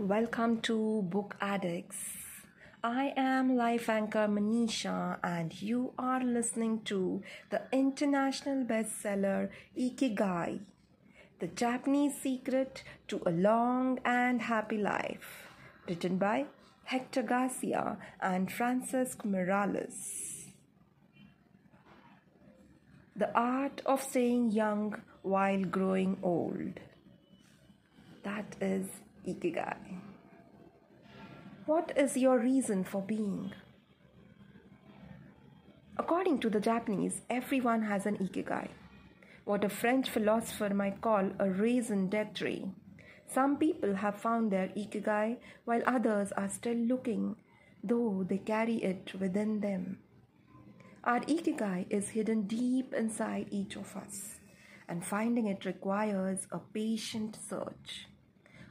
Welcome to Book Addicts. I am life anchor Manisha, and you are listening to the international bestseller Ikigai The Japanese Secret to a Long and Happy Life, written by Hector Garcia and Francisco Morales. The Art of Staying Young While Growing Old. That is Ikigai. What is your reason for being? According to the Japanese, everyone has an Ikigai, what a French philosopher might call a raison d'etre. Some people have found their Ikigai while others are still looking, though they carry it within them. Our Ikigai is hidden deep inside each of us, and finding it requires a patient search.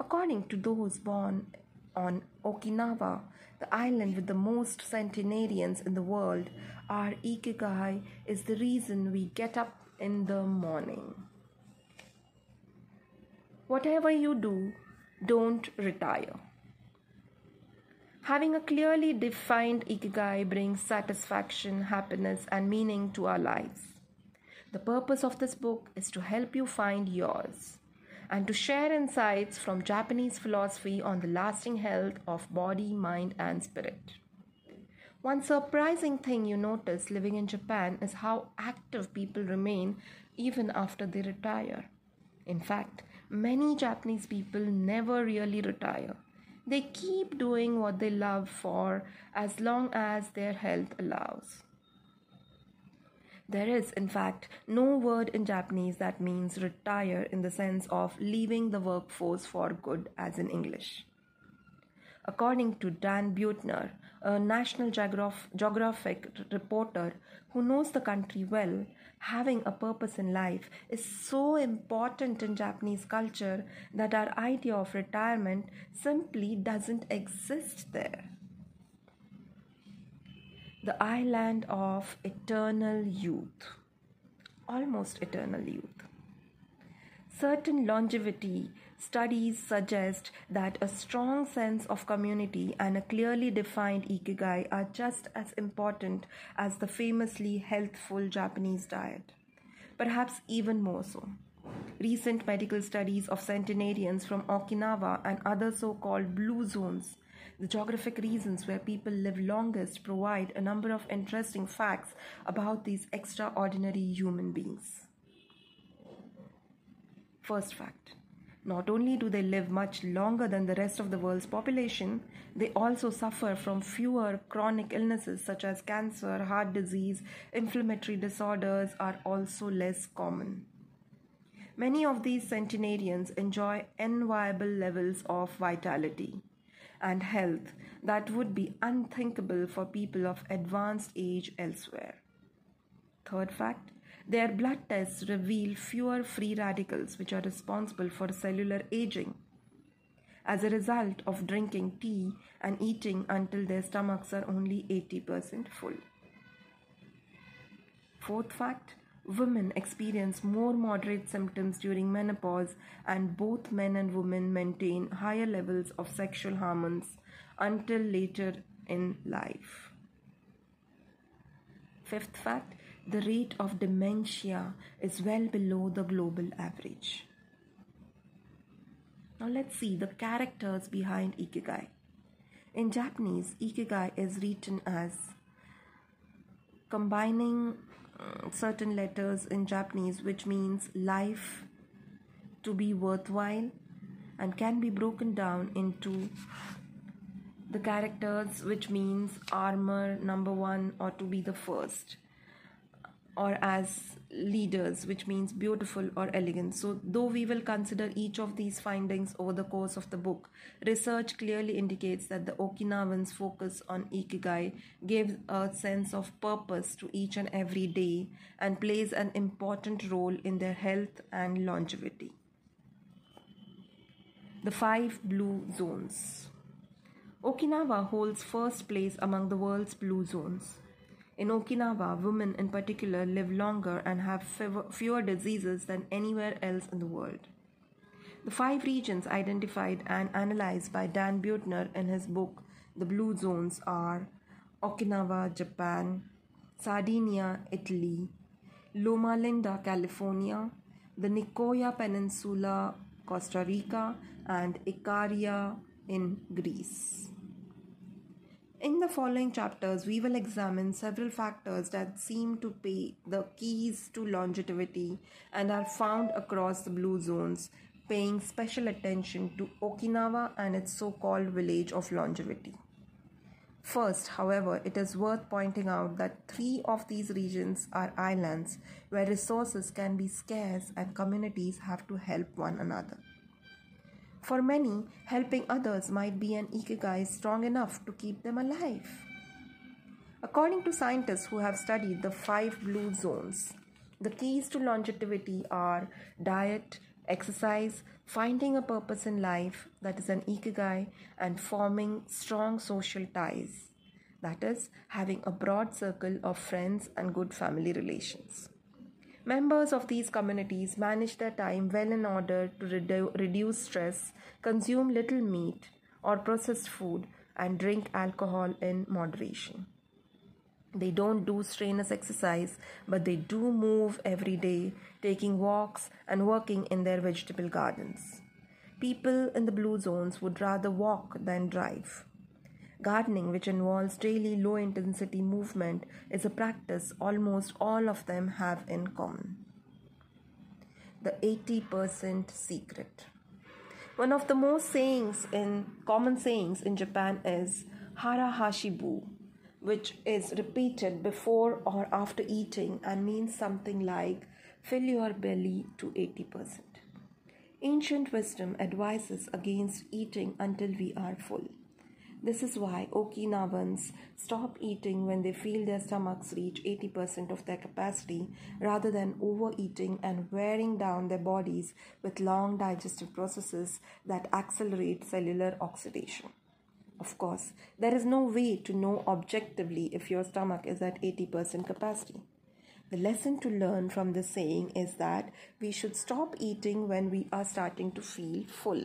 According to those born on Okinawa, the island with the most centenarians in the world, our ikigai is the reason we get up in the morning. Whatever you do, don't retire. Having a clearly defined ikigai brings satisfaction, happiness, and meaning to our lives. The purpose of this book is to help you find yours and to share insights from Japanese philosophy on the lasting health of body, mind, and spirit. One surprising thing you notice living in Japan is how active people remain even after they retire. In fact, many Japanese people never really retire. They keep doing what they love for as long as their health allows. There is, in fact, no word in Japanese that means retire in the sense of leaving the workforce for good, as in English. According to Dan Buettner, a National Geograph- Geographic reporter who knows the country well, having a purpose in life is so important in Japanese culture that our idea of retirement simply doesn't exist there the island of eternal youth, almost eternal youth. Certain longevity studies suggest that a strong sense of community and a clearly defined ikigai are just as important as the famously healthful Japanese diet, perhaps even more so. Recent medical studies of centenarians from Okinawa and other so called blue zones the geographic reasons where people live longest provide a number of interesting facts about these extraordinary human beings. First fact not only do they live much longer than the rest of the world's population, they also suffer from fewer chronic illnesses such as cancer, heart disease, inflammatory disorders are also less common. Many of these centenarians enjoy enviable levels of vitality and health that would be unthinkable for people of advanced age elsewhere. Third fact their blood tests reveal fewer free radicals, which are responsible for cellular aging. As a result of drinking tea and eating until their stomachs are only 80% full. Fourth fact women experience more moderate symptoms during menopause, and both men and women maintain higher levels of sexual hormones until later in life. Fifth fact the rate of dementia is well below the global average. Now let's see the characters behind Ikigai. In Japanese, Ikigai is written as combining certain letters in Japanese, which means life to be worthwhile and can be broken down into the characters, which means armor number one or to be the first or as leaders, which means beautiful or elegant. So, though we will consider each of these findings over the course of the book, research clearly indicates that the Okinawans' focus on ikigai gives a sense of purpose to each and every day and plays an important role in their health and longevity. The five blue zones. Okinawa holds first place among the world's blue zones. In Okinawa, women in particular live longer and have fewer diseases than anywhere else in the world. The five regions identified and analyzed by Dan Buettner in his book The Blue Zones are Okinawa, Japan, Sardinia, Italy, Loma Linda, California, the Nicoya Peninsula, Costa Rica, and Ikaria in Greece. In the following chapters, we will examine several factors that seem to be the keys to longevity and are found across the blue zones, paying special attention to Okinawa and its so called village of longevity. First, however, it is worth pointing out that three of these regions are islands where resources can be scarce and communities have to help one another. For many, helping others might be an ikigai strong enough to keep them alive. According to scientists who have studied the five blue zones, the keys to longevity are diet, exercise, finding a purpose in life, that is an ikigai, and forming strong social ties, that is, having a broad circle of friends and good family relations. Members of these communities manage their time well in order to redu- reduce stress, consume little meat or processed food, and drink alcohol in moderation. They don't do strenuous exercise, but they do move every day, taking walks and working in their vegetable gardens. People in the blue zones would rather walk than drive. Gardening, which involves daily low intensity movement, is a practice almost all of them have in common. The 80% secret. One of the most sayings in common sayings in Japan is hara hachi bu, which is repeated before or after eating and means something like fill your belly to 80%. Ancient wisdom advises against eating until we are full. This is why Okinawans stop eating when they feel their stomachs reach 80% of their capacity rather than overeating and wearing down their bodies with long digestive processes that accelerate cellular oxidation. Of course, there is no way to know objectively if your stomach is at 80% capacity. The lesson to learn from this saying is that we should stop eating when we are starting to feel full.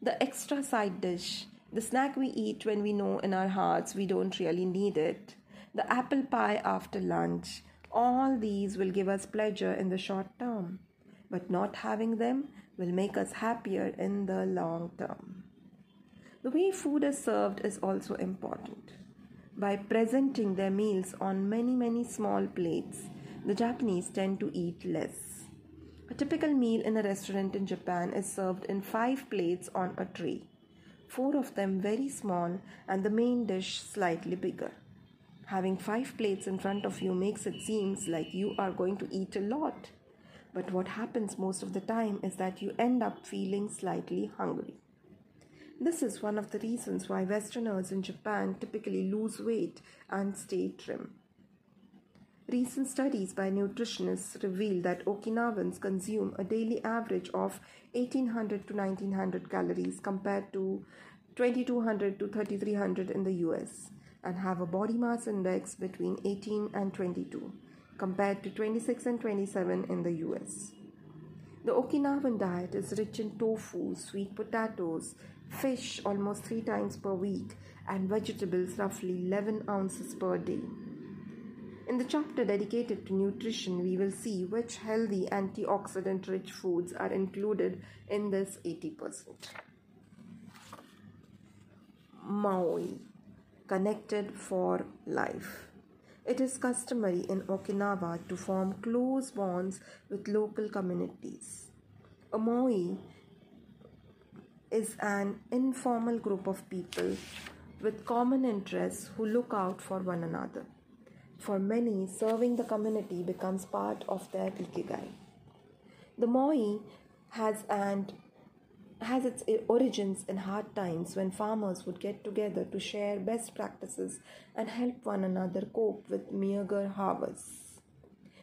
The extra side dish the snack we eat when we know in our hearts we don't really need it, the apple pie after lunch, all these will give us pleasure in the short term, but not having them will make us happier in the long term. The way food is served is also important. By presenting their meals on many, many small plates, the Japanese tend to eat less. A typical meal in a restaurant in Japan is served in five plates on a tray four of them very small, and the main dish slightly bigger. Having five plates in front of you makes it seems like you are going to eat a lot. But what happens most of the time is that you end up feeling slightly hungry. This is one of the reasons why Westerners in Japan typically lose weight and stay trim. Recent studies by nutritionists reveal that Okinawans consume a daily average of 1800 to 1900 calories compared to 2200 to 3300 in the US and have a body mass index between 18 and 22 compared to 26 and 27 in the US. The Okinawan diet is rich in tofu, sweet potatoes, fish almost three times per week, and vegetables roughly 11 ounces per day. In the chapter dedicated to nutrition, we will see which healthy antioxidant rich foods are included in this 80%. Moai Connected for Life. It is customary in Okinawa to form close bonds with local communities. A Moai is an informal group of people with common interests who look out for one another. For many, serving the community becomes part of their ikigai. The moai has and has its origins in hard times when farmers would get together to share best practices and help one another cope with meager harvests.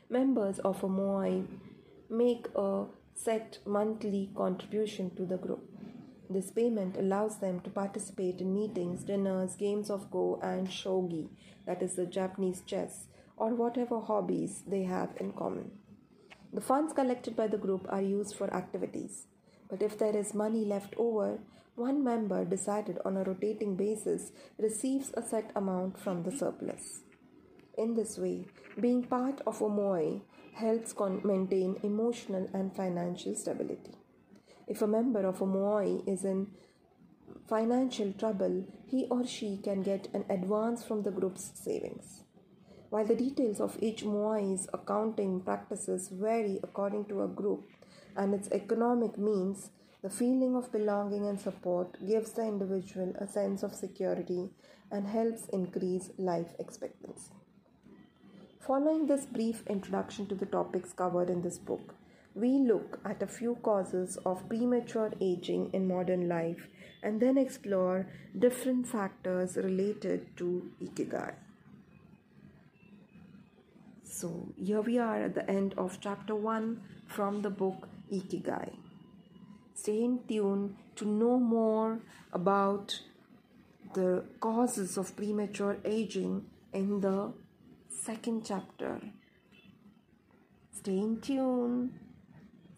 Members of a moai make a set monthly contribution to the group. This payment allows them to participate in meetings, dinners, games of Go, and shogi, that is the Japanese chess, or whatever hobbies they have in common. The funds collected by the group are used for activities. But if there is money left over, one member decided on a rotating basis receives a set amount from the surplus. In this way, being part of a moai helps con- maintain emotional and financial stability. If a member of a moai is in financial trouble, he or she can get an advance from the group's savings. While the details of each moai's accounting practices vary according to a group and its economic means, the feeling of belonging and support gives the individual a sense of security and helps increase life expectancy. Following this brief introduction to the topics covered in this book, we look at a few causes of premature aging in modern life and then explore different factors related to Ikigai. So, here we are at the end of chapter 1 from the book Ikigai. Stay in tune to know more about the causes of premature aging in the second chapter. Stay in tune.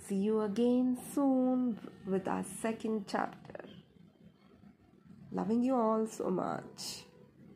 See you again soon with our second chapter. Loving you all so much.